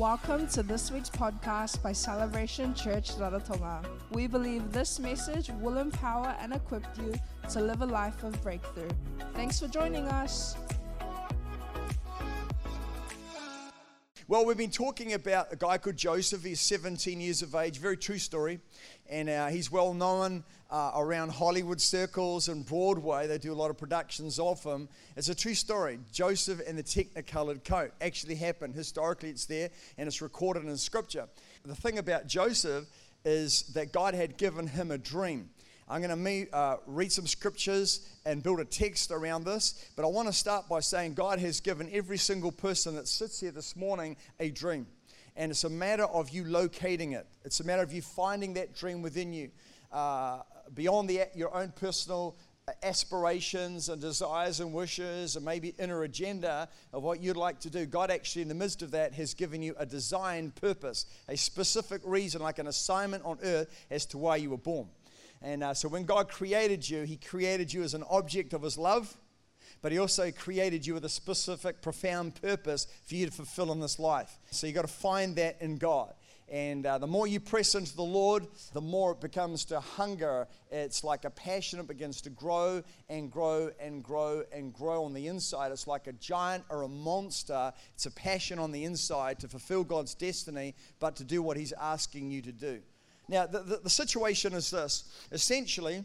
Welcome to this week's podcast by Celebration Church Rarotonga. We believe this message will empower and equip you to live a life of breakthrough. Thanks for joining us. Well, we've been talking about a guy called Joseph. He's 17 years of age, very true story. And uh, he's well known uh, around Hollywood circles and Broadway. They do a lot of productions of him. It's a true story. Joseph and the technicolored coat actually happened. Historically, it's there and it's recorded in scripture. The thing about Joseph is that God had given him a dream. I'm going to uh, read some scriptures and build a text around this, but I want to start by saying God has given every single person that sits here this morning a dream. And it's a matter of you locating it, it's a matter of you finding that dream within you. Uh, beyond the, your own personal aspirations and desires and wishes and maybe inner agenda of what you'd like to do. God actually, in the midst of that, has given you a design purpose, a specific reason, like an assignment on earth as to why you were born. And uh, so when God created you, He created you as an object of His love, but He also created you with a specific, profound purpose for you to fulfill in this life. So you've got to find that in God. And uh, the more you press into the Lord, the more it becomes to hunger. It's like a passion, it begins to grow and grow and grow and grow on the inside. It's like a giant or a monster. It's a passion on the inside to fulfill God's destiny, but to do what He's asking you to do. Now, the, the, the situation is this essentially,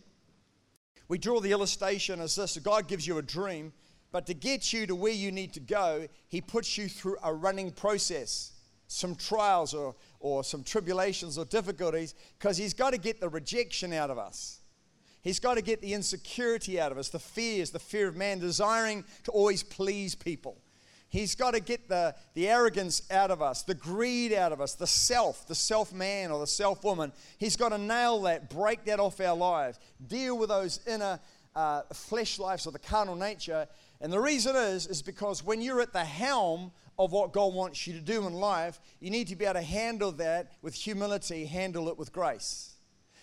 we draw the illustration as this God gives you a dream, but to get you to where you need to go, He puts you through a running process, some trials or, or some tribulations or difficulties, because He's got to get the rejection out of us. He's got to get the insecurity out of us, the fears, the fear of man, desiring to always please people. He's got to get the, the arrogance out of us, the greed out of us, the self, the self man or the self woman. He's got to nail that, break that off our lives, deal with those inner uh, flesh lives or the carnal nature. And the reason is, is because when you're at the helm of what God wants you to do in life, you need to be able to handle that with humility, handle it with grace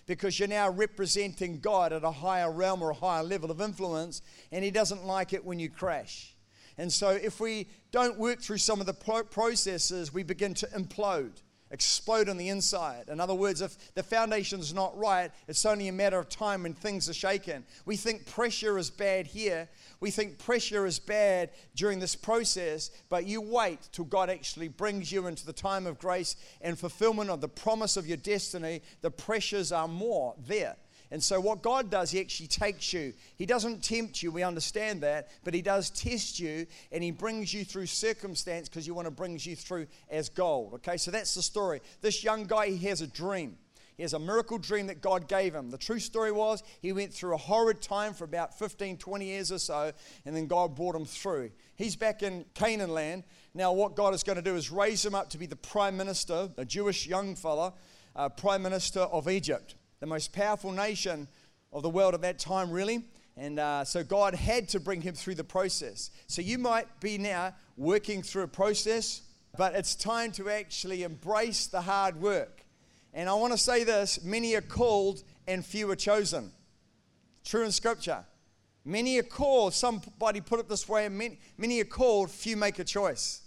because you're now representing God at a higher realm or a higher level of influence, and He doesn't like it when you crash. And so, if we don't work through some of the processes, we begin to implode, explode on the inside. In other words, if the foundation's not right, it's only a matter of time when things are shaken. We think pressure is bad here. We think pressure is bad during this process, but you wait till God actually brings you into the time of grace and fulfillment of the promise of your destiny. The pressures are more there. And so, what God does, He actually takes you. He doesn't tempt you, we understand that, but He does test you and He brings you through circumstance because you want to bring you through as gold. Okay, so that's the story. This young guy, he has a dream. He has a miracle dream that God gave him. The true story was he went through a horrid time for about 15, 20 years or so, and then God brought him through. He's back in Canaan land. Now, what God is going to do is raise him up to be the prime minister, a Jewish young fella, uh, prime minister of Egypt the most powerful nation of the world at that time, really. And uh, so God had to bring him through the process. So you might be now working through a process, but it's time to actually embrace the hard work. And I want to say this many are called and few are chosen. True in scripture. Many are called, somebody put it this way, many, many are called, few make a choice.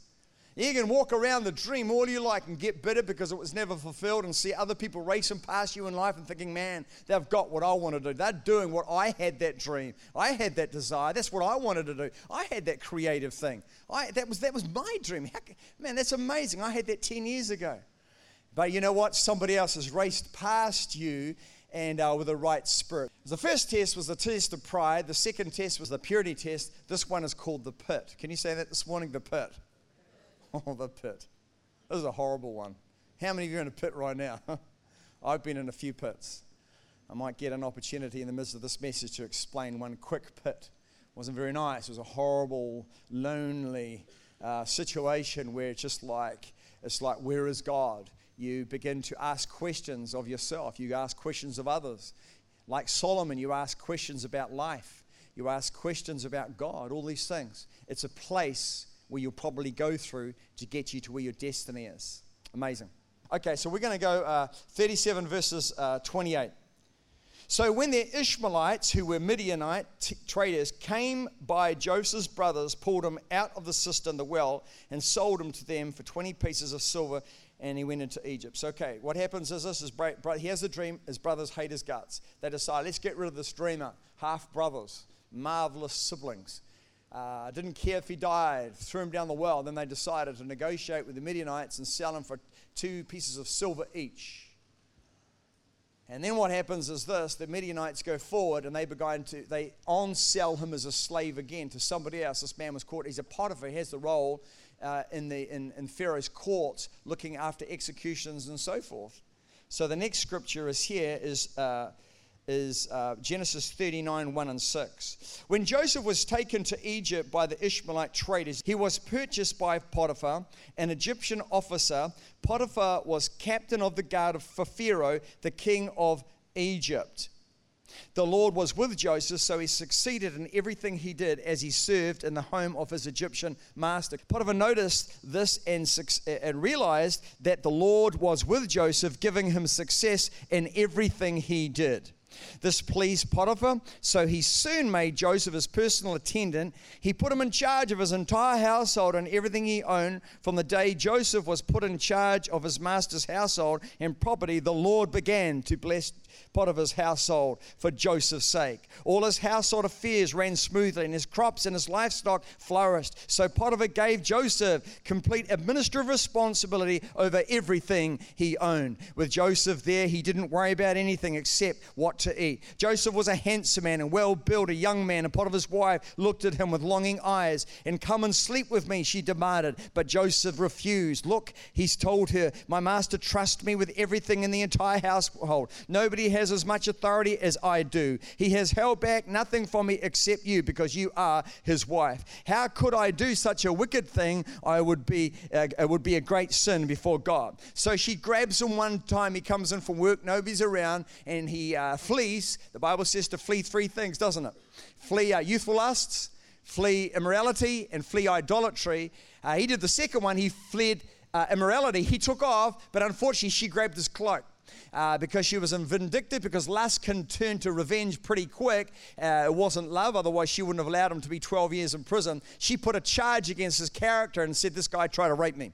You can walk around the dream all you like and get bitter because it was never fulfilled and see other people racing past you in life and thinking, man, they've got what I want to do. They're doing what I had that dream. I had that desire. That's what I wanted to do. I had that creative thing. I, that, was, that was my dream. man, that's amazing. I had that 10 years ago. But you know what? Somebody else has raced past you and uh, with the right spirit. The first test was the test of pride. The second test was the purity test. This one is called the pit. Can you say that this morning? The pit. Oh, the pit. This is a horrible one. How many of you are in a pit right now? I've been in a few pits. I might get an opportunity in the midst of this message to explain one quick pit. It wasn't very nice. It was a horrible, lonely uh, situation where it's just like, it's like, where is God? You begin to ask questions of yourself. You ask questions of others. Like Solomon, you ask questions about life. You ask questions about God, all these things. It's a place where you'll probably go through to get you to where your destiny is. Amazing. Okay, so we're going to go uh, 37 verses uh, 28. So when the Ishmaelites, who were Midianite t- traders, came by Joseph's brothers, pulled him out of the cistern, the well, and sold him to them for 20 pieces of silver, and he went into Egypt. So, okay, what happens is this: bro- he has a dream. His brothers hate his guts. They decide, let's get rid of this dreamer. Half brothers, marvelous siblings. Uh, didn't care if he died. Threw him down the well. Then they decided to negotiate with the Midianites and sell him for two pieces of silver each. And then what happens is this the Midianites go forward and they begin to, they on sell him as a slave again to somebody else. This man was caught, he's a Potiphar, he has the role uh, in, the, in, in Pharaoh's courts looking after executions and so forth. So the next scripture is here is, uh, is uh, Genesis 39 1 and 6. When Joseph was taken to Egypt by the Ishmaelite traders, he was purchased by Potiphar, an Egyptian officer. Potiphar was captain of the guard for Pharaoh, the king of Egypt. The Lord was with Joseph, so he succeeded in everything he did as he served in the home of his Egyptian master. Potiphar noticed this and, and realized that the Lord was with Joseph, giving him success in everything he did. This pleased Potiphar, so he soon made Joseph his personal attendant. He put him in charge of his entire household and everything he owned. From the day Joseph was put in charge of his master's household and property, the Lord began to bless Potiphar's household for Joseph's sake. All his household affairs ran smoothly, and his crops and his livestock flourished. So Potiphar gave Joseph complete administrative responsibility over everything he owned. With Joseph there, he didn't worry about anything except what to eat. Joseph was a handsome man and well built, a young man, and Potiphar's wife looked at him with longing eyes. And come and sleep with me, she demanded. But Joseph refused. Look, he's told her, My master trusts me with everything in the entire household. Nobody has as much authority as I do. He has held back nothing from me except you because you are his wife. How could I do such a wicked thing? I would be uh, it would be a great sin before God. So she grabs him one time. He comes in from work, nobody's around, and he uh, flees. The Bible says to flee three things, doesn't it? Flee uh, youthful lusts, flee immorality, and flee idolatry. Uh, he did the second one. He fled uh, immorality. He took off, but unfortunately, she grabbed his cloak uh, because she was vindictive, because lust can turn to revenge pretty quick. Uh, it wasn't love, otherwise, she wouldn't have allowed him to be 12 years in prison. She put a charge against his character and said, This guy tried to rape me.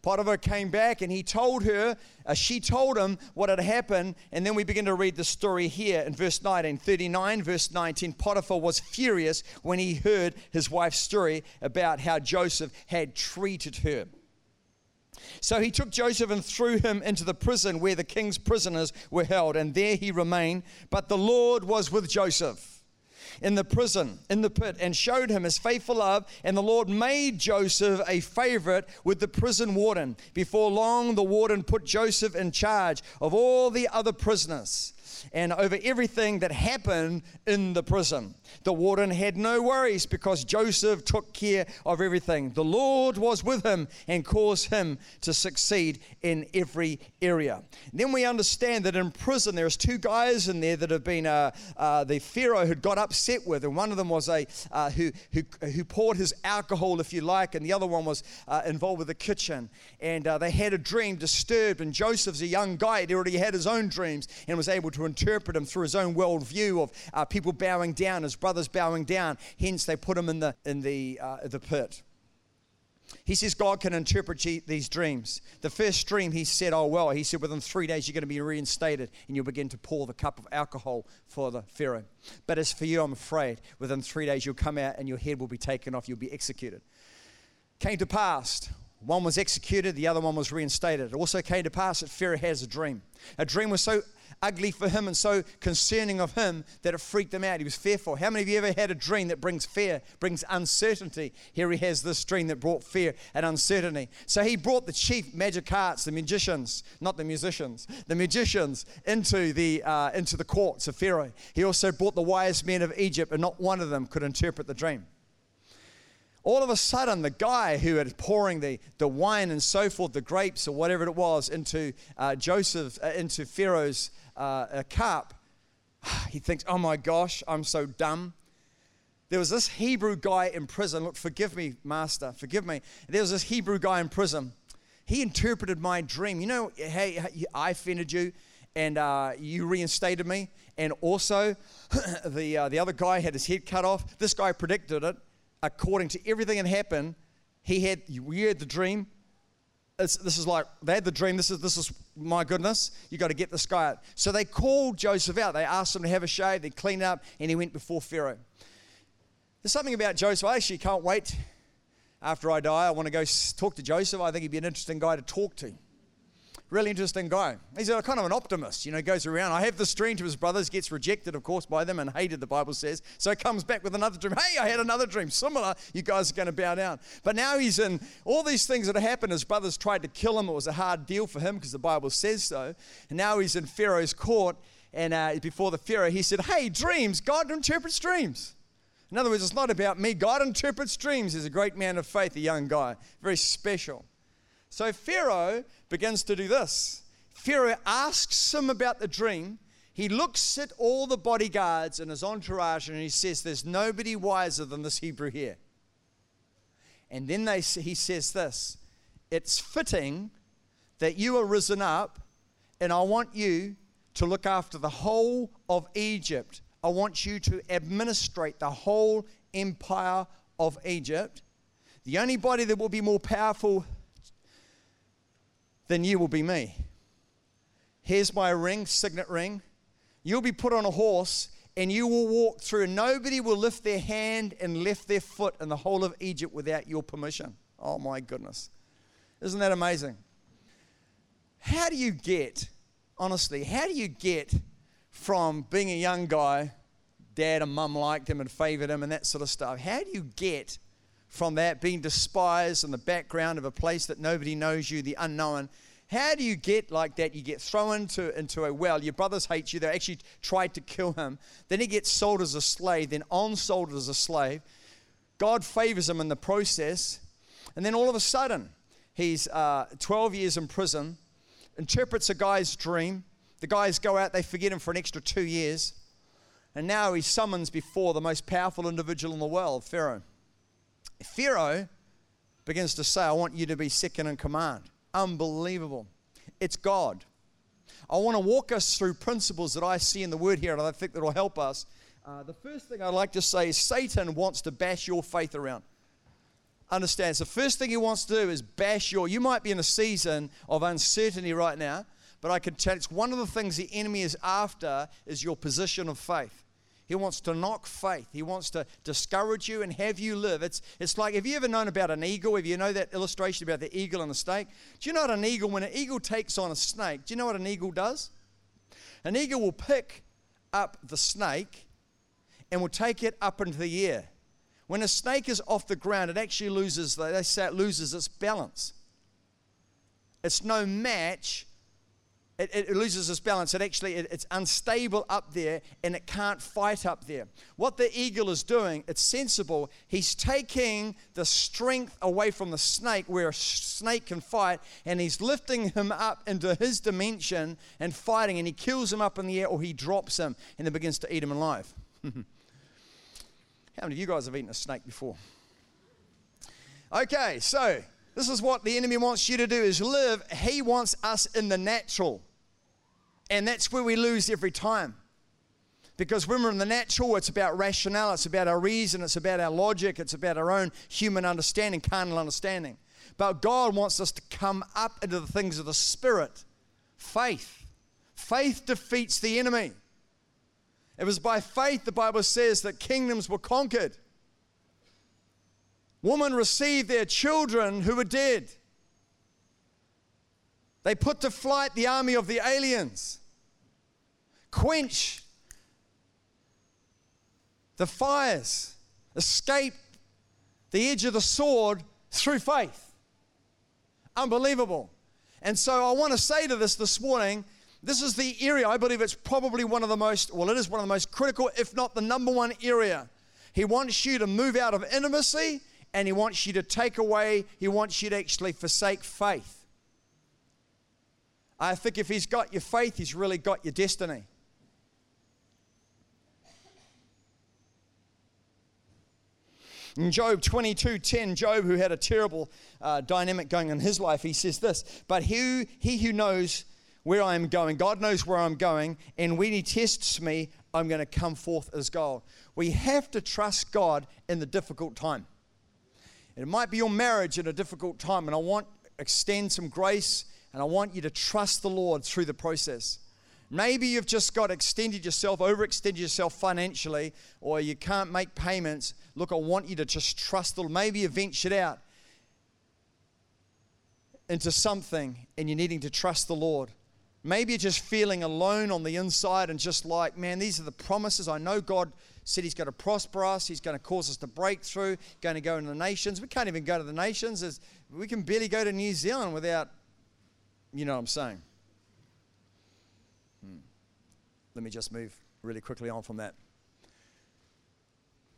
Potiphar came back and he told her, uh, she told him what had happened. And then we begin to read the story here in verse 19. 39, verse 19. Potiphar was furious when he heard his wife's story about how Joseph had treated her. So he took Joseph and threw him into the prison where the king's prisoners were held, and there he remained. But the Lord was with Joseph in the prison, in the pit, and showed him his faithful love. And the Lord made Joseph a favorite with the prison warden. Before long, the warden put Joseph in charge of all the other prisoners and over everything that happened in the prison. The warden had no worries because Joseph took care of everything. The Lord was with him and caused him to succeed in every area. then we understand that in prison there's two guys in there that have been uh, uh, the Pharaoh had got upset with, and one of them was a uh, who, who who poured his alcohol, if you like, and the other one was uh, involved with the kitchen. And uh, they had a dream disturbed, and Joseph's a young guy; he already had his own dreams and was able to interpret him through his own worldview of uh, people bowing down, his brothers bowing down. Hence, they put him in the in the the pit. He says God can interpret these dreams. The first dream, he said, Oh, well, he said, within three days you're going to be reinstated and you'll begin to pour the cup of alcohol for the Pharaoh. But as for you, I'm afraid, within three days you'll come out and your head will be taken off, you'll be executed. Came to pass, one was executed, the other one was reinstated. It also came to pass that Pharaoh has a dream. A dream was so ugly for him and so concerning of him that it freaked him out. He was fearful. How many of you ever had a dream that brings fear, brings uncertainty? Here he has this dream that brought fear and uncertainty. So he brought the chief magic arts, the magicians, not the musicians, the magicians into the, uh, into the courts of Pharaoh. He also brought the wise men of Egypt, and not one of them could interpret the dream all of a sudden, the guy who had pouring the, the wine and so forth, the grapes or whatever it was, into uh, Joseph, uh, into Pharaoh's uh, a cup, he thinks, oh my gosh, I'm so dumb. There was this Hebrew guy in prison. Look, forgive me, master, forgive me. There was this Hebrew guy in prison. He interpreted my dream. You know, hey, I offended you, and uh, you reinstated me. And also, the, uh, the other guy had his head cut off. This guy predicted it according to everything that happened. He had, we had the dream. It's, this is like, they had the dream. This is, this is my goodness, you got to get this guy out. So they called Joseph out. They asked him to have a shave. They cleaned up, and he went before Pharaoh. There's something about Joseph. I actually can't wait after I die. I want to go talk to Joseph. I think he'd be an interesting guy to talk to. Really interesting guy. He's a kind of an optimist, you know, goes around. I have this dream to his brothers, gets rejected, of course, by them and hated, the Bible says. So comes back with another dream. Hey, I had another dream similar. You guys are going to bow down. But now he's in all these things that happened. His brothers tried to kill him. It was a hard deal for him because the Bible says so. And now he's in Pharaoh's court. And uh, before the Pharaoh, he said, Hey, dreams, God interprets dreams. In other words, it's not about me. God interprets dreams. He's a great man of faith, a young guy, very special. So Pharaoh begins to do this. Pharaoh asks him about the dream. He looks at all the bodyguards and his entourage and he says, There's nobody wiser than this Hebrew here. And then they, he says this It's fitting that you are risen up, and I want you to look after the whole of Egypt. I want you to administrate the whole empire of Egypt. The only body that will be more powerful then you will be me. Here's my ring, signet ring. You'll be put on a horse and you will walk through. Nobody will lift their hand and lift their foot in the whole of Egypt without your permission. Oh my goodness. Isn't that amazing? How do you get, honestly, how do you get from being a young guy, dad and mum liked him and favored him and that sort of stuff? How do you get from that, being despised in the background of a place that nobody knows you, the unknown. How do you get like that? You get thrown into, into a well. Your brothers hate you. They actually tried to kill him. Then he gets sold as a slave, then on sold as a slave. God favors him in the process. And then all of a sudden, he's uh, 12 years in prison, interprets a guy's dream. The guys go out, they forget him for an extra two years. And now he's summons before the most powerful individual in the world, Pharaoh. Pharaoh begins to say, I want you to be second in command. Unbelievable. It's God. I want to walk us through principles that I see in the word here and I think that will help us. Uh, the first thing I'd like to say is Satan wants to bash your faith around. Understand? So, the first thing he wants to do is bash your. You might be in a season of uncertainty right now, but I can tell it's one of the things the enemy is after is your position of faith. He wants to knock faith. He wants to discourage you and have you live. It's, it's like, have you ever known about an eagle? Have you know that illustration about the eagle and the snake? Do you know what an eagle, when an eagle takes on a snake, do you know what an eagle does? An eagle will pick up the snake and will take it up into the air. When a snake is off the ground, it actually loses, they say it loses its balance. It's no match it, it, loses its balance. It actually it, it's unstable up there and it can't fight up there. What the eagle is doing, it's sensible. He's taking the strength away from the snake where a snake can fight, and he's lifting him up into his dimension and fighting, and he kills him up in the air or he drops him and then begins to eat him alive. How many of you guys have eaten a snake before? Okay, so this is what the enemy wants you to do is live. He wants us in the natural. And that's where we lose every time. Because when we're in the natural, it's about rationale, it's about our reason, it's about our logic, it's about our own human understanding, carnal understanding. But God wants us to come up into the things of the Spirit faith. Faith defeats the enemy. It was by faith, the Bible says, that kingdoms were conquered. Women received their children who were dead. They put to flight the army of the aliens, quench the fires, escape the edge of the sword through faith. Unbelievable. And so I want to say to this this morning this is the area, I believe it's probably one of the most, well, it is one of the most critical, if not the number one area. He wants you to move out of intimacy and he wants you to take away, he wants you to actually forsake faith. I think if he's got your faith, he's really got your destiny. In Job 22:10, Job, who had a terrible uh, dynamic going in his life, he says this: "But he, he who knows where I am going. God knows where I'm going. And when He tests me, I'm going to come forth as gold. We have to trust God in the difficult time. It might be your marriage in a difficult time, and I want extend some grace and I want you to trust the Lord through the process. Maybe you've just got extended yourself, overextended yourself financially, or you can't make payments. Look, I want you to just trust the Lord. Maybe you ventured out into something and you're needing to trust the Lord. Maybe you're just feeling alone on the inside and just like, man, these are the promises. I know God said He's going to prosper us, He's going to cause us to break through, going to go into the nations. We can't even go to the nations. we can barely go to New Zealand without, you know what I'm saying. Hmm. Let me just move really quickly on from that.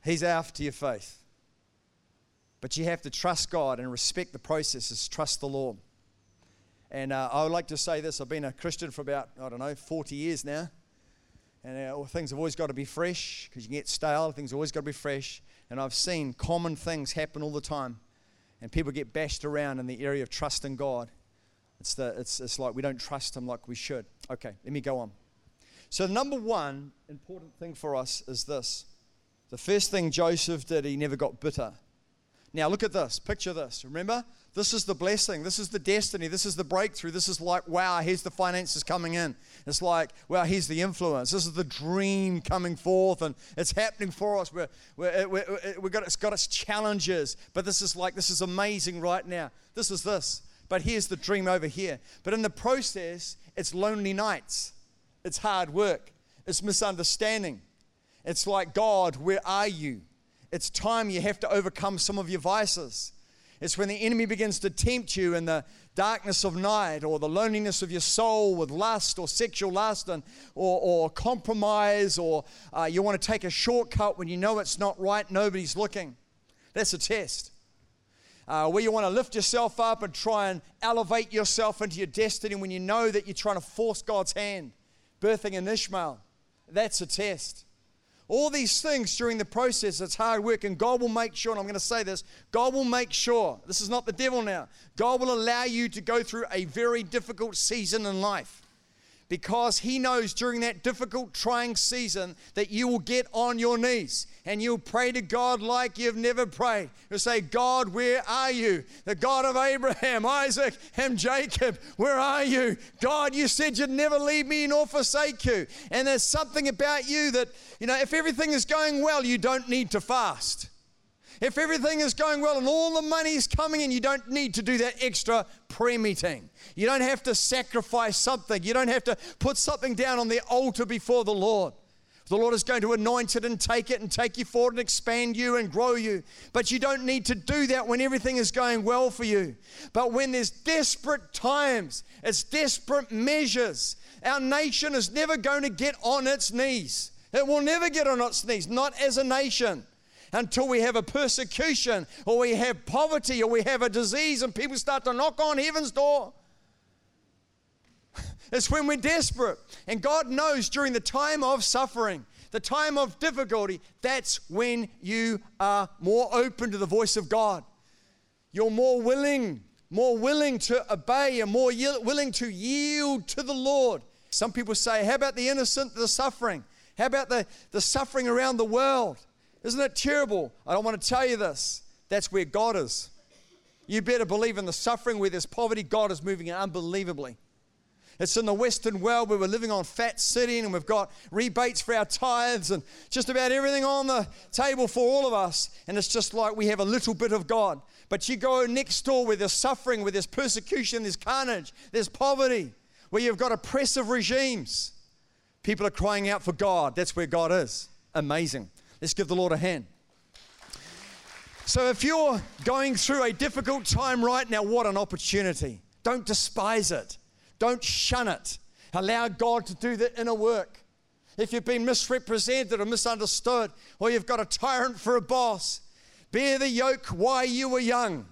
He's after your faith. But you have to trust God and respect the processes, trust the Lord. And uh, I would like to say this I've been a Christian for about, I don't know, 40 years now. And uh, things have always got to be fresh because you can get stale. Things always got to be fresh. And I've seen common things happen all the time. And people get bashed around in the area of trusting God. It's, the, it's, it's like we don't trust Him like we should. Okay, let me go on. So, the number one important thing for us is this. The first thing Joseph did, he never got bitter. Now, look at this. Picture this. Remember? This is the blessing. This is the destiny. This is the breakthrough. This is like, wow, here's the finances coming in. It's like, wow, here's the influence. This is the dream coming forth, and it's happening for us. We're, we're, we're, we're got, it's got its challenges, but this is like, this is amazing right now. This is this. But here's the dream over here. But in the process, it's lonely nights, it's hard work, it's misunderstanding. It's like, God, where are you? It's time you have to overcome some of your vices. It's when the enemy begins to tempt you in the darkness of night or the loneliness of your soul with lust or sexual lust and, or, or compromise or uh, you want to take a shortcut when you know it's not right, nobody's looking. That's a test. Uh, where you want to lift yourself up and try and elevate yourself into your destiny when you know that you're trying to force God's hand, birthing an Ishmael. That's a test. All these things during the process, it's hard work, and God will make sure, and I'm going to say this God will make sure, this is not the devil now, God will allow you to go through a very difficult season in life because He knows during that difficult, trying season that you will get on your knees and you'll pray to God like you've never prayed. You'll say, God, where are you? The God of Abraham, Isaac, and Jacob, where are you? God, you said you'd never leave me nor forsake you. And there's something about you that, you know, if everything is going well, you don't need to fast. If everything is going well and all the money is coming in, you don't need to do that extra prayer meeting. You don't have to sacrifice something. You don't have to put something down on the altar before the Lord. The Lord is going to anoint it and take it and take you forward and expand you and grow you. But you don't need to do that when everything is going well for you. But when there's desperate times, it's desperate measures. Our nation is never going to get on its knees. It will never get on its knees, not as a nation until we have a persecution or we have poverty or we have a disease and people start to knock on heaven's door. It's when we're desperate. And God knows during the time of suffering, the time of difficulty, that's when you are more open to the voice of God. You're more willing, more willing to obey and more willing to yield to the Lord. Some people say, How about the innocent, the suffering? How about the, the suffering around the world? Isn't it terrible? I don't want to tell you this. That's where God is. You better believe in the suffering where there's poverty, God is moving unbelievably. It's in the Western world where we're living on fat sitting and we've got rebates for our tithes and just about everything on the table for all of us. And it's just like we have a little bit of God. But you go next door where there's suffering, where there's persecution, there's carnage, there's poverty, where you've got oppressive regimes. People are crying out for God. That's where God is. Amazing. Let's give the Lord a hand. So, if you're going through a difficult time right now, what an opportunity. Don't despise it, don't shun it. Allow God to do the inner work. If you've been misrepresented or misunderstood, or you've got a tyrant for a boss, bear the yoke while you were young.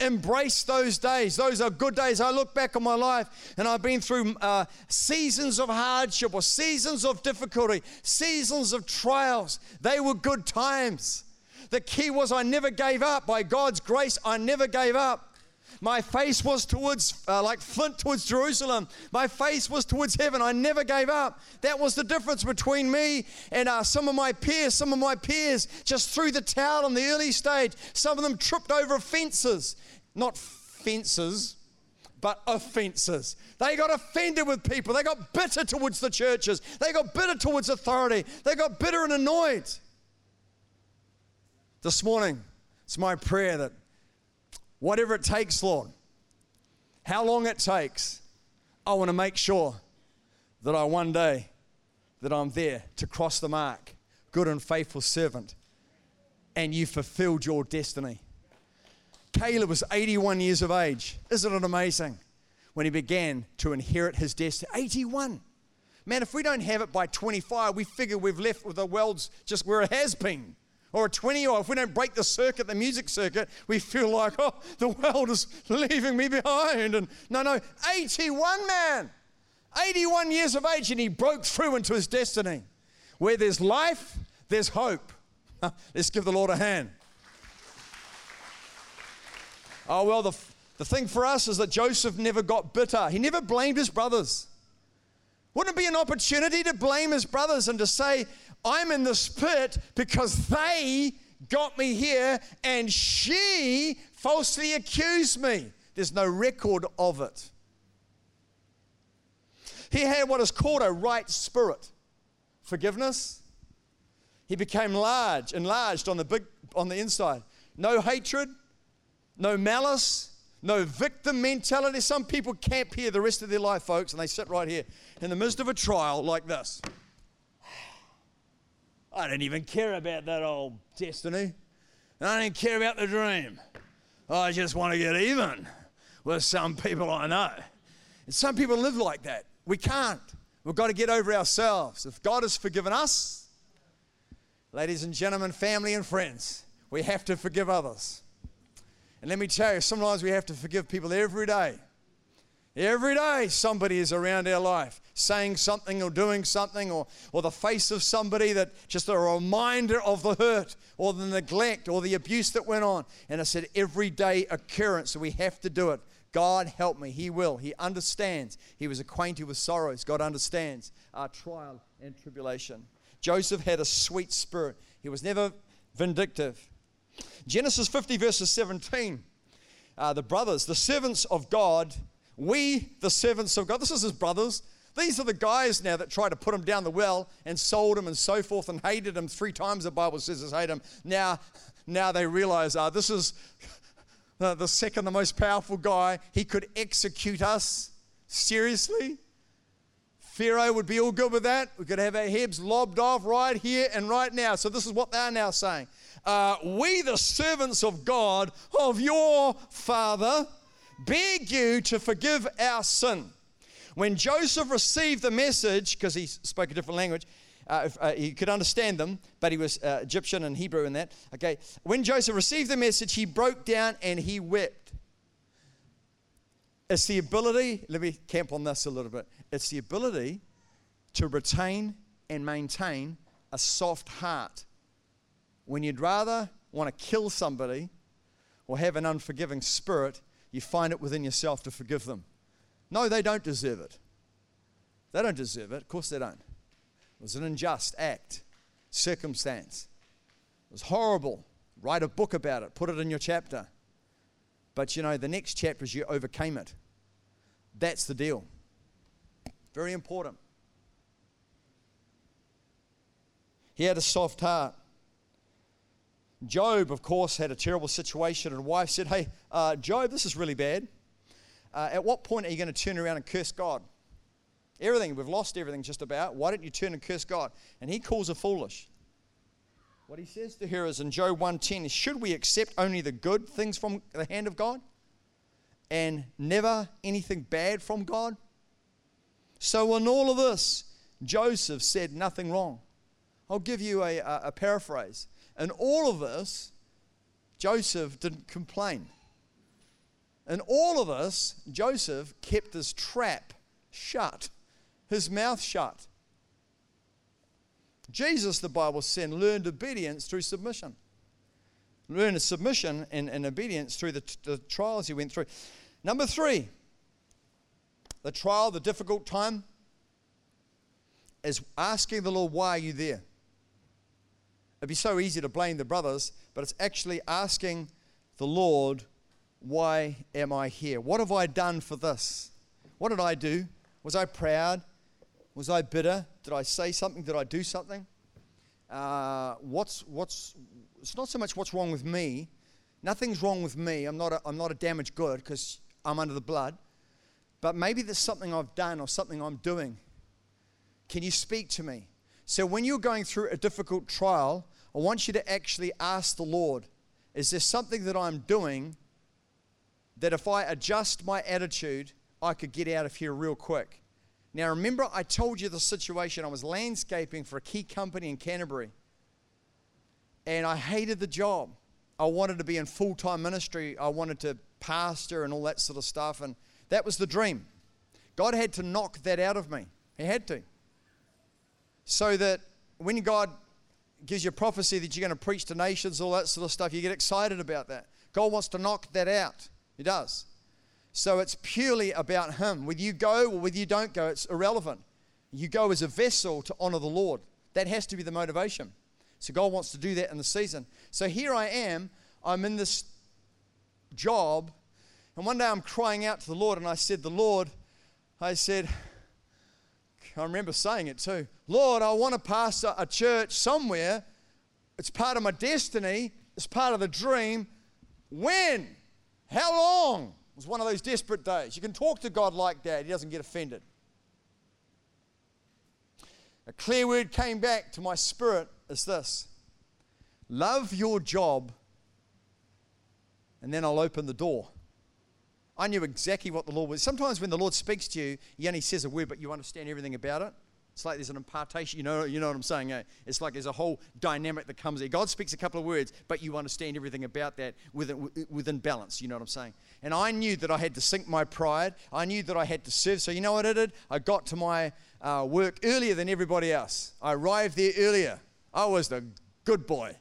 Embrace those days. Those are good days. I look back on my life and I've been through uh, seasons of hardship or seasons of difficulty, seasons of trials. They were good times. The key was I never gave up. By God's grace, I never gave up. My face was towards, uh, like flint towards Jerusalem. My face was towards heaven. I never gave up. That was the difference between me and uh, some of my peers. Some of my peers just threw the towel in the early stage. Some of them tripped over fences. Not fences, but offenses. They got offended with people. They got bitter towards the churches. They got bitter towards authority. They got bitter and annoyed. This morning, it's my prayer that whatever it takes, Lord, how long it takes, I want to make sure that I one day that I'm there to cross the mark, good and faithful servant, and you fulfilled your destiny. Caleb was 81 years of age. Isn't it amazing? When he began to inherit his destiny. 81. Man, if we don't have it by 25, we figure we've left with the world's just where it has been. Or a 20 or if we don't break the circuit, the music circuit, we feel like, oh, the world is leaving me behind. And no, no, 81 man, 81 years of age, and he broke through into his destiny. Where there's life, there's hope. Let's give the Lord a hand. Oh, well, the, the thing for us is that Joseph never got bitter. He never blamed his brothers. Wouldn't it be an opportunity to blame his brothers and to say, I'm in this pit because they got me here and she falsely accused me? There's no record of it. He had what is called a right spirit forgiveness. He became large, enlarged on the big on the inside. No hatred, no malice, no victim mentality. Some people camp here the rest of their life, folks, and they sit right here in the midst of a trial like this. I don't even care about that old destiny. I don't care about the dream. I just want to get even with some people I know. And some people live like that. We can't. We've got to get over ourselves. If God has forgiven us, ladies and gentlemen, family and friends, we have to forgive others. And let me tell you, sometimes we have to forgive people every day. Every day, somebody is around our life saying something or doing something, or, or the face of somebody that just a reminder of the hurt or the neglect or the abuse that went on. And I said, everyday occurrence, so we have to do it. God help me. He will. He understands. He was acquainted with sorrows. God understands our trial and tribulation. Joseph had a sweet spirit. He was never vindictive. Genesis 50, verses 17. Uh, the brothers, the servants of God, we, the servants of God, this is his brothers. These are the guys now that tried to put him down the well and sold him and so forth and hated him three times. The Bible says is hate him. Now, now they realize, uh, this is the, second, the most powerful guy. He could execute us. Seriously? Pharaoh would be all good with that. We could have our heads lobbed off right here and right now. So, this is what they're now saying uh, we, the servants of God, of your Father, beg you to forgive our sin. When Joseph received the message, because he spoke a different language, uh, uh, he could understand them, but he was uh, Egyptian and Hebrew in that. Okay, when Joseph received the message, he broke down and he wept. It's the ability, let me camp on this a little bit. It's the ability to retain and maintain a soft heart when you'd rather want to kill somebody or have an unforgiving spirit, you find it within yourself to forgive them. No, they don't deserve it. They don't deserve it. Of course, they don't. It was an unjust act, circumstance. It was horrible. Write a book about it, put it in your chapter. But you know, the next chapter is you overcame it. That's the deal. Very important. He had a soft heart. Job, of course, had a terrible situation, and wife said, Hey, uh, Job, this is really bad. Uh, at what point are you going to turn around and curse God? Everything, we've lost everything just about. Why don't you turn and curse God? And he calls her foolish. What he says to her is in Job 1:10, should we accept only the good things from the hand of God and never anything bad from God? So in all of this, Joseph said nothing wrong. I'll give you a, a, a paraphrase. And all of this, Joseph didn't complain. And all of this, Joseph kept his trap shut, his mouth shut. Jesus, the Bible said, learned obedience through submission. learn a submission and, and obedience through the, the trials he went through. Number three, the trial, the difficult time, is asking the Lord, Why are you there? It'd be so easy to blame the brothers, but it's actually asking the Lord, Why am I here? What have I done for this? What did I do? Was I proud? Was I bitter? Did I say something? Did I do something? Uh, what's, what's, it's not so much what's wrong with me. Nothing's wrong with me. I'm not a, I'm not a damaged good because I'm under the blood. But maybe there's something I've done or something I'm doing. Can you speak to me? So when you're going through a difficult trial, I want you to actually ask the Lord, is there something that I'm doing that if I adjust my attitude, I could get out of here real quick? Now, remember, I told you the situation. I was landscaping for a key company in Canterbury, and I hated the job. I wanted to be in full time ministry, I wanted to pastor and all that sort of stuff, and that was the dream. God had to knock that out of me. He had to. So that when God gives you a prophecy that you're going to preach to nations, all that sort of stuff, you get excited about that. God wants to knock that out. He does. So it's purely about Him. Whether you go or whether you don't go, it's irrelevant. You go as a vessel to honor the Lord. That has to be the motivation. So God wants to do that in the season. So here I am. I'm in this job. And one day I'm crying out to the Lord, and I said, The Lord, I said, I remember saying it too. Lord, I want to pastor a church somewhere. It's part of my destiny, it's part of the dream. When? How long? It was one of those desperate days. You can talk to God like that, He doesn't get offended. A clear word came back to my spirit is this love your job, and then I'll open the door. I knew exactly what the Lord was. Sometimes when the Lord speaks to you, He only says a word, but you understand everything about it. It's like there's an impartation. You know, you know what I'm saying? Eh? It's like there's a whole dynamic that comes there. God speaks a couple of words, but you understand everything about that within, within balance. You know what I'm saying? And I knew that I had to sink my pride. I knew that I had to serve. So you know what I did? I got to my uh, work earlier than everybody else. I arrived there earlier. I was the good boy.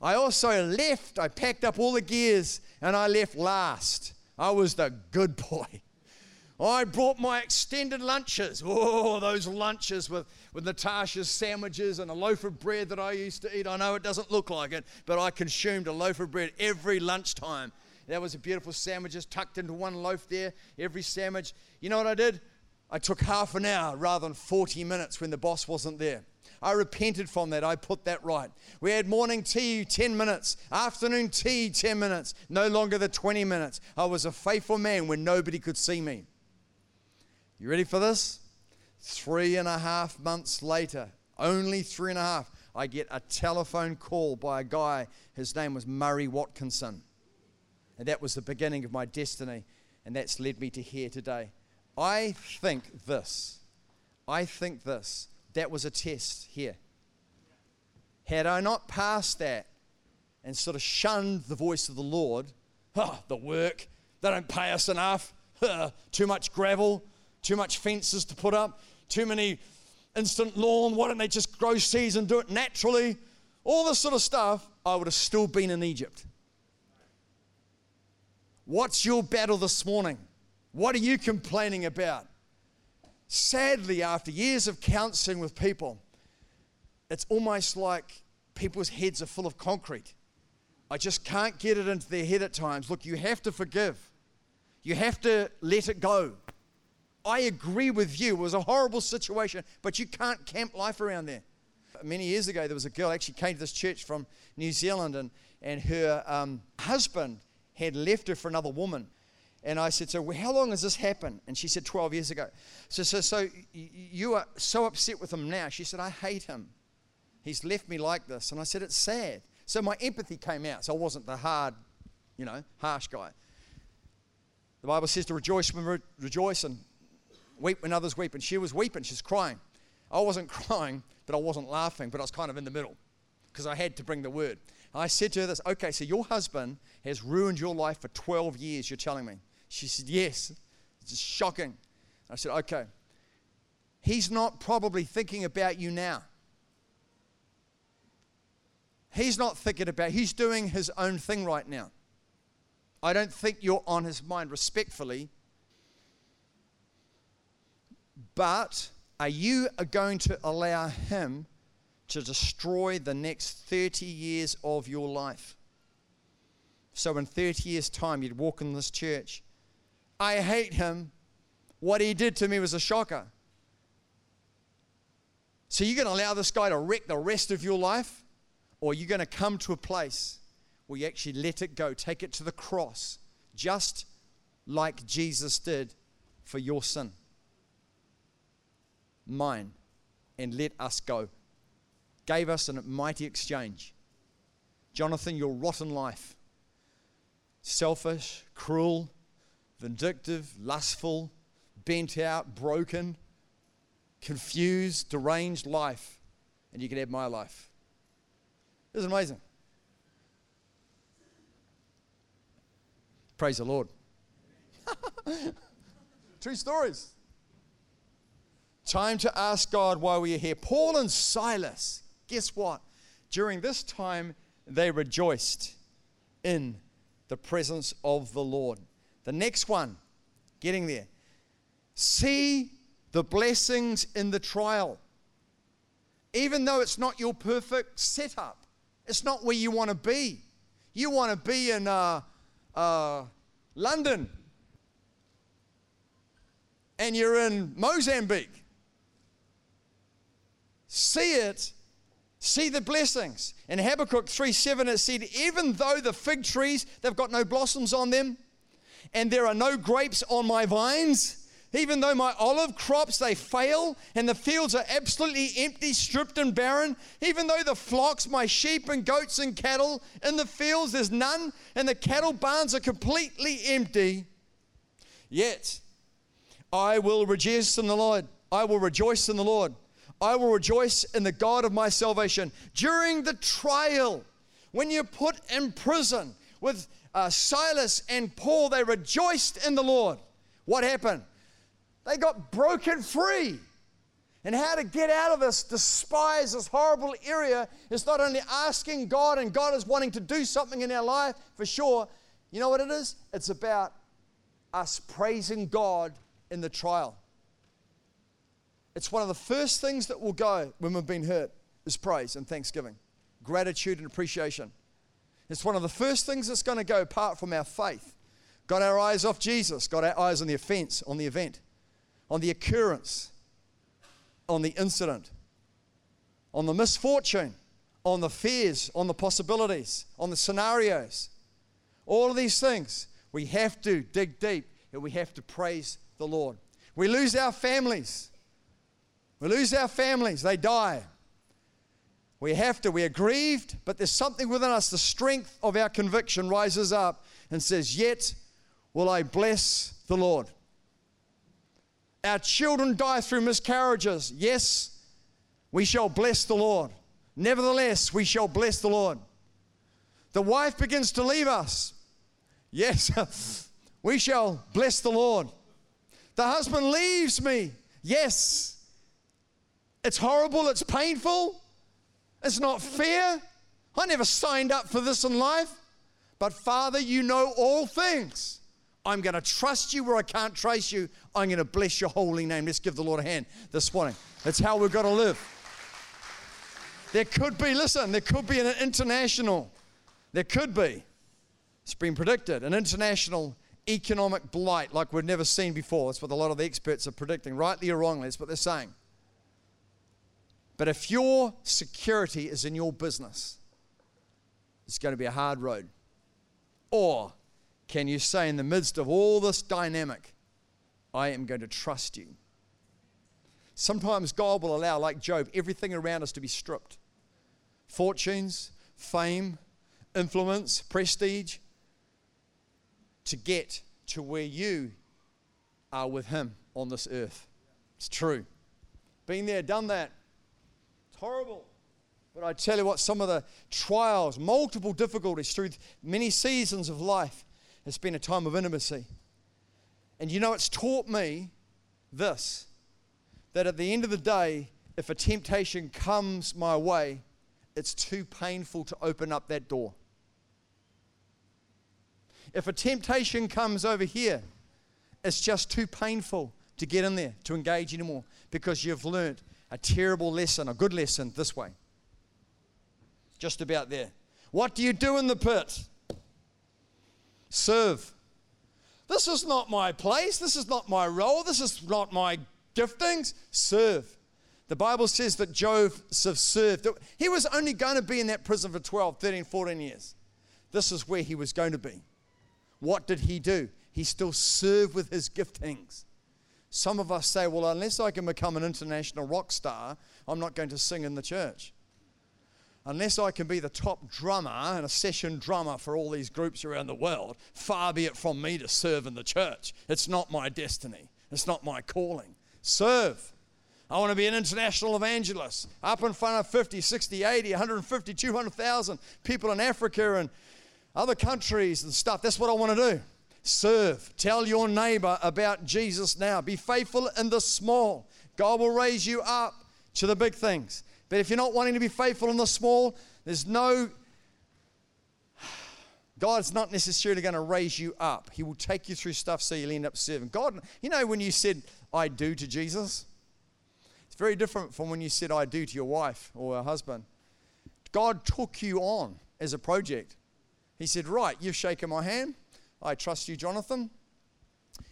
I also left. I packed up all the gears and I left last. I was the good boy. I brought my extended lunches. Oh, those lunches with, with Natasha's sandwiches and a loaf of bread that I used to eat. I know it doesn't look like it, but I consumed a loaf of bread every lunchtime. That was a beautiful sandwich just tucked into one loaf there, every sandwich. You know what I did? I took half an hour rather than 40 minutes when the boss wasn't there. I repented from that. I put that right. We had morning tea 10 minutes, afternoon tea 10 minutes, no longer the 20 minutes. I was a faithful man when nobody could see me. You ready for this? Three and a half months later, only three and a half, I get a telephone call by a guy. His name was Murray Watkinson. And that was the beginning of my destiny. And that's led me to here today. I think this. I think this. That was a test here. Had I not passed that and sort of shunned the voice of the Lord, oh, the work, they don't pay us enough, too much gravel, too much fences to put up, too many instant lawn. Why don't they just grow seeds and do it naturally? All this sort of stuff, I would have still been in Egypt. What's your battle this morning? What are you complaining about? Sadly, after years of counseling with people, it's almost like people's heads are full of concrete. I just can't get it into their head at times. Look, you have to forgive. You have to let it go. I agree with you. It was a horrible situation, but you can't camp life around there. Many years ago, there was a girl actually came to this church from New Zealand, and, and her um, husband had left her for another woman. And I said, So, how long has this happened? And she said, 12 years ago. So, so, so you are so upset with him now. She said, I hate him. He's left me like this. And I said, It's sad. So my empathy came out. So I wasn't the hard, you know, harsh guy. The Bible says to rejoice when re- rejoice and weep when others weep. And she was weeping, she's crying. I wasn't crying, but I wasn't laughing, but I was kind of in the middle because I had to bring the word. I said to her this, okay, so your husband has ruined your life for 12 years, you're telling me. She said, yes. It's just shocking. I said, okay. He's not probably thinking about you now. He's not thinking about, he's doing his own thing right now. I don't think you're on his mind respectfully. But are you going to allow him to destroy the next 30 years of your life? So, in 30 years' time, you'd walk in this church. I hate him. What he did to me was a shocker. So, you're going to allow this guy to wreck the rest of your life? Or you're going to come to a place where you actually let it go, take it to the cross, just like Jesus did for your sin? Mine, and let us go. Gave us a mighty exchange. Jonathan, your rotten life selfish, cruel, vindictive, lustful, bent out, broken, confused, deranged life, and you can have my life. Isn't amazing? Praise the Lord. True stories. Time to ask God why we are here. Paul and Silas, guess what? During this time, they rejoiced in the presence of the Lord. The next one, getting there. See the blessings in the trial. Even though it's not your perfect setup, it's not where you want to be. You want to be in uh, uh, London and you're in Mozambique. See it see the blessings. In Habakkuk 3 7, it said, Even though the fig trees, they've got no blossoms on them, and there are no grapes on my vines, even though my olive crops they fail and the fields are absolutely empty, stripped and barren, even though the flocks, my sheep and goats and cattle in the fields there's none, and the cattle barns are completely empty, yet I will rejoice in the Lord. I will rejoice in the Lord. I will rejoice in the God of my salvation. During the trial, when you're put in prison with uh, Silas and Paul, they rejoiced in the Lord. What happened? They got broken free. And how to get out of this despised, this horrible area is not only asking God, and God is wanting to do something in our life for sure. You know what it is? It's about us praising God in the trial. It's one of the first things that will go when we've been hurt is praise and thanksgiving, gratitude and appreciation. It's one of the first things that's going to go apart from our faith. Got our eyes off Jesus, got our eyes on the offense, on the event, on the occurrence, on the incident, on the misfortune, on the fears, on the possibilities, on the scenarios. All of these things, we have to dig deep and we have to praise the Lord. We lose our families. We lose our families, they die. We have to, we are grieved, but there's something within us. The strength of our conviction rises up and says, Yet will I bless the Lord. Our children die through miscarriages. Yes, we shall bless the Lord. Nevertheless, we shall bless the Lord. The wife begins to leave us. Yes, we shall bless the Lord. The husband leaves me. Yes, it's horrible, it's painful, it's not fair. I never signed up for this in life. But Father, you know all things. I'm going to trust you where I can't trace you. I'm going to bless your holy name. Let's give the Lord a hand this morning. That's how we've got to live. There could be, listen, there could be an international, there could be, it's been predicted, an international economic blight like we've never seen before. That's what a lot of the experts are predicting, rightly or wrongly. That's what they're saying. But if your security is in your business, it's going to be a hard road. Or can you say, in the midst of all this dynamic, I am going to trust you? Sometimes God will allow, like Job, everything around us to be stripped fortunes, fame, influence, prestige to get to where you are with Him on this earth. It's true. Been there, done that horrible. But I tell you what, some of the trials, multiple difficulties through many seasons of life, has been a time of intimacy. And you know, it's taught me this that at the end of the day, if a temptation comes my way, it's too painful to open up that door. If a temptation comes over here, it's just too painful to get in there, to engage anymore, because you've learned a terrible lesson, a good lesson this way. Just about there. What do you do in the pit? Serve. This is not my place. This is not my role. This is not my giftings. Serve. The Bible says that Joseph served. He was only going to be in that prison for 12, 13, 14 years. This is where he was going to be. What did he do? He still served with his giftings. Some of us say, well, unless I can become an international rock star, I'm not going to sing in the church. Unless I can be the top drummer and a session drummer for all these groups around the world, far be it from me to serve in the church. It's not my destiny, it's not my calling. Serve. I want to be an international evangelist, up in front of 50, 60, 80, 150, 200,000 people in Africa and other countries and stuff. That's what I want to do. Serve. Tell your neighbor about Jesus now. Be faithful in the small. God will raise you up to the big things. But if you're not wanting to be faithful in the small, there's no God's not necessarily going to raise you up. He will take you through stuff so you'll end up serving. God, you know, when you said, I do to Jesus, it's very different from when you said, I do to your wife or a husband. God took you on as a project. He said, Right, you've shaken my hand. I trust you, Jonathan.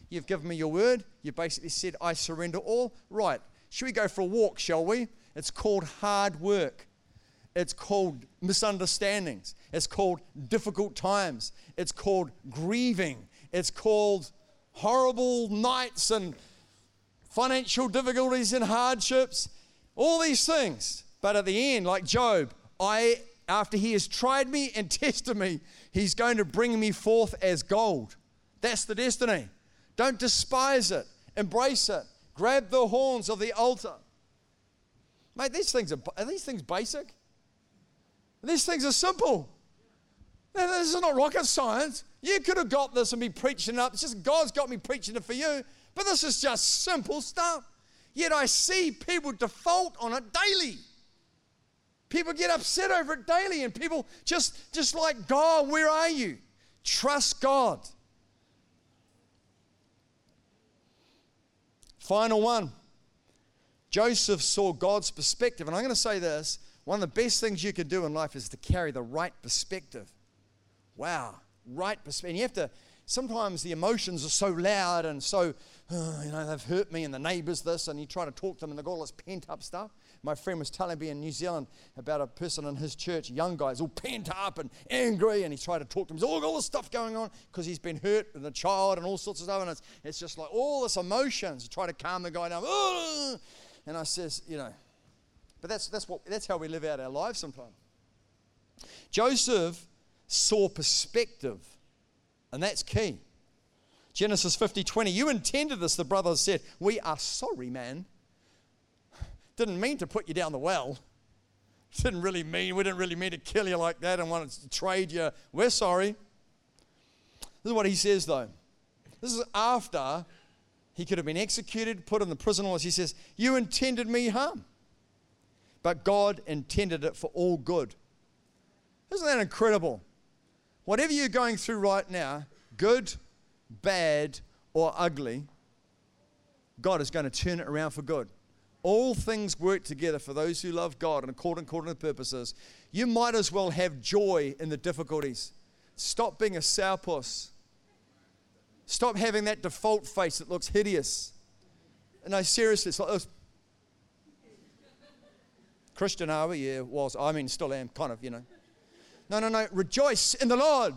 You've given me your word. You basically said, I surrender all. Right. Should we go for a walk, shall we? It's called hard work. It's called misunderstandings. It's called difficult times. It's called grieving. It's called horrible nights and financial difficulties and hardships. All these things. But at the end, like Job, I after he has tried me and tested me, he's going to bring me forth as gold. That's the destiny. Don't despise it, embrace it. Grab the horns of the altar. Mate, these things are, are these things basic? These things are simple. This is not rocket science. You could have got this and be preaching it up. It's just God's got me preaching it for you. But this is just simple stuff. Yet I see people default on it daily. People get upset over it daily, and people just, just like, God, where are you? Trust God. Final one. Joseph saw God's perspective. And I'm going to say this one of the best things you can do in life is to carry the right perspective. Wow, right perspective. You have to, sometimes the emotions are so loud and so, oh, you know, they've hurt me and the neighbors this, and you try to talk to them and they've got all this pent up stuff. My friend was telling me in New Zealand about a person in his church, young guy, he's all pent up and angry, and he tried to talk to him. There's all, all this stuff going on because he's been hurt and a child and all sorts of stuff, and it's, it's just like all this emotions. You try to calm the guy down. And I says, you know, but that's, that's, what, that's how we live out our lives sometimes. Joseph saw perspective, and that's key. Genesis 50 20, you intended this, the brothers said. We are sorry, man. Didn't mean to put you down the well. Didn't really mean, we didn't really mean to kill you like that and want to trade you. We're sorry. This is what he says, though. This is after he could have been executed, put in the prison walls. He says, You intended me harm, but God intended it for all good. Isn't that incredible? Whatever you're going through right now, good, bad, or ugly, God is going to turn it around for good. All things work together for those who love God and according, according to purposes. You might as well have joy in the difficulties. Stop being a sourpuss. Stop having that default face that looks hideous. No, seriously, it's like this. Christian are we? Yeah, was. I mean, still am, kind of, you know. No, no, no. Rejoice in the Lord.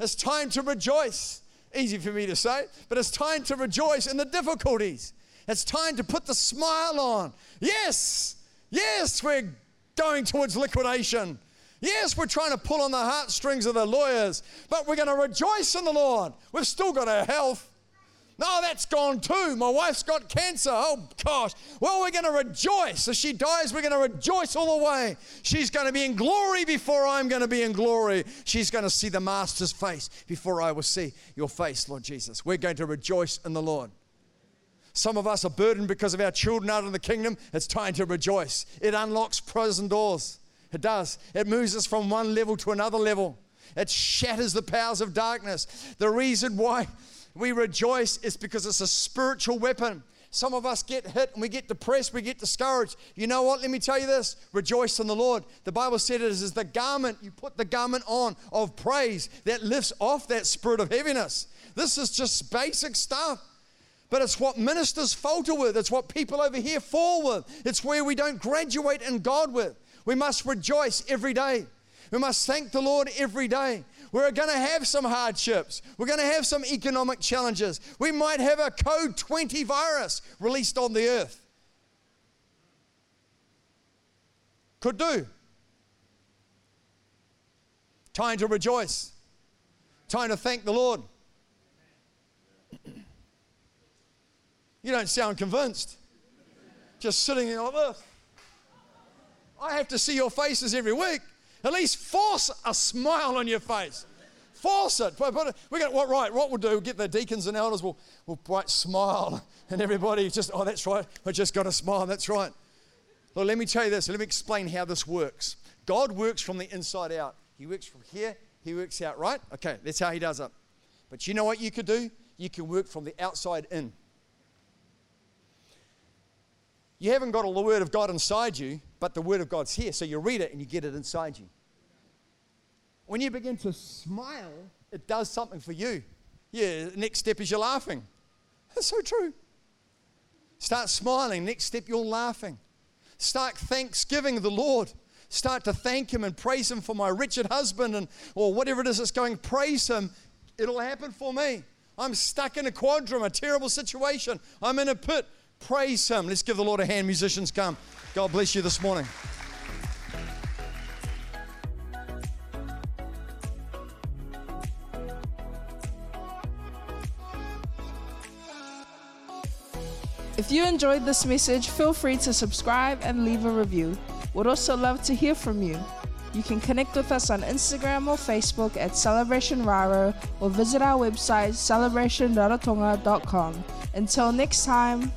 It's time to rejoice. Easy for me to say, but it's time to rejoice in the difficulties. It's time to put the smile on. Yes, yes, we're going towards liquidation. Yes, we're trying to pull on the heartstrings of the lawyers, but we're going to rejoice in the Lord. We've still got our health. No, that's gone too. My wife's got cancer. Oh, gosh. Well, we're going to rejoice. As she dies, we're going to rejoice all the way. She's going to be in glory before I'm going to be in glory. She's going to see the Master's face before I will see your face, Lord Jesus. We're going to rejoice in the Lord. Some of us are burdened because of our children out in the kingdom. It's time to rejoice. It unlocks prison doors. It does. It moves us from one level to another level. It shatters the powers of darkness. The reason why we rejoice is because it's a spiritual weapon. Some of us get hit and we get depressed, we get discouraged. You know what? Let me tell you this rejoice in the Lord. The Bible said it is the garment, you put the garment on of praise that lifts off that spirit of heaviness. This is just basic stuff. But it's what ministers falter with. It's what people over here fall with. It's where we don't graduate in God with. We must rejoice every day. We must thank the Lord every day. We're going to have some hardships. We're going to have some economic challenges. We might have a code 20 virus released on the earth. Could do. Time to rejoice. Time to thank the Lord. You don't sound convinced. Just sitting there like this. I have to see your faces every week. At least force a smile on your face. Force it. We're going what right? What we'll do? Get the deacons and elders. We'll we'll right, smile, and everybody just oh that's right. I just got to smile. That's right. Well, let me tell you this. Let me explain how this works. God works from the inside out. He works from here. He works out. Right? Okay. That's how He does it. But you know what you could do? You can work from the outside in. You haven't got all the Word of God inside you, but the Word of God's here. So you read it and you get it inside you. When you begin to smile, it does something for you. Yeah, next step is you're laughing. That's so true. Start smiling. Next step, you're laughing. Start thanksgiving the Lord. Start to thank Him and praise Him for my wretched husband and or whatever it is that's going. Praise Him. It'll happen for me. I'm stuck in a quadrum, a terrible situation. I'm in a pit. Praise Him. Let's give the Lord a hand. Musicians, come. God bless you this morning. If you enjoyed this message, feel free to subscribe and leave a review. We'd also love to hear from you. You can connect with us on Instagram or Facebook at Celebration Raro or visit our website celebration.atonga.com. Until next time,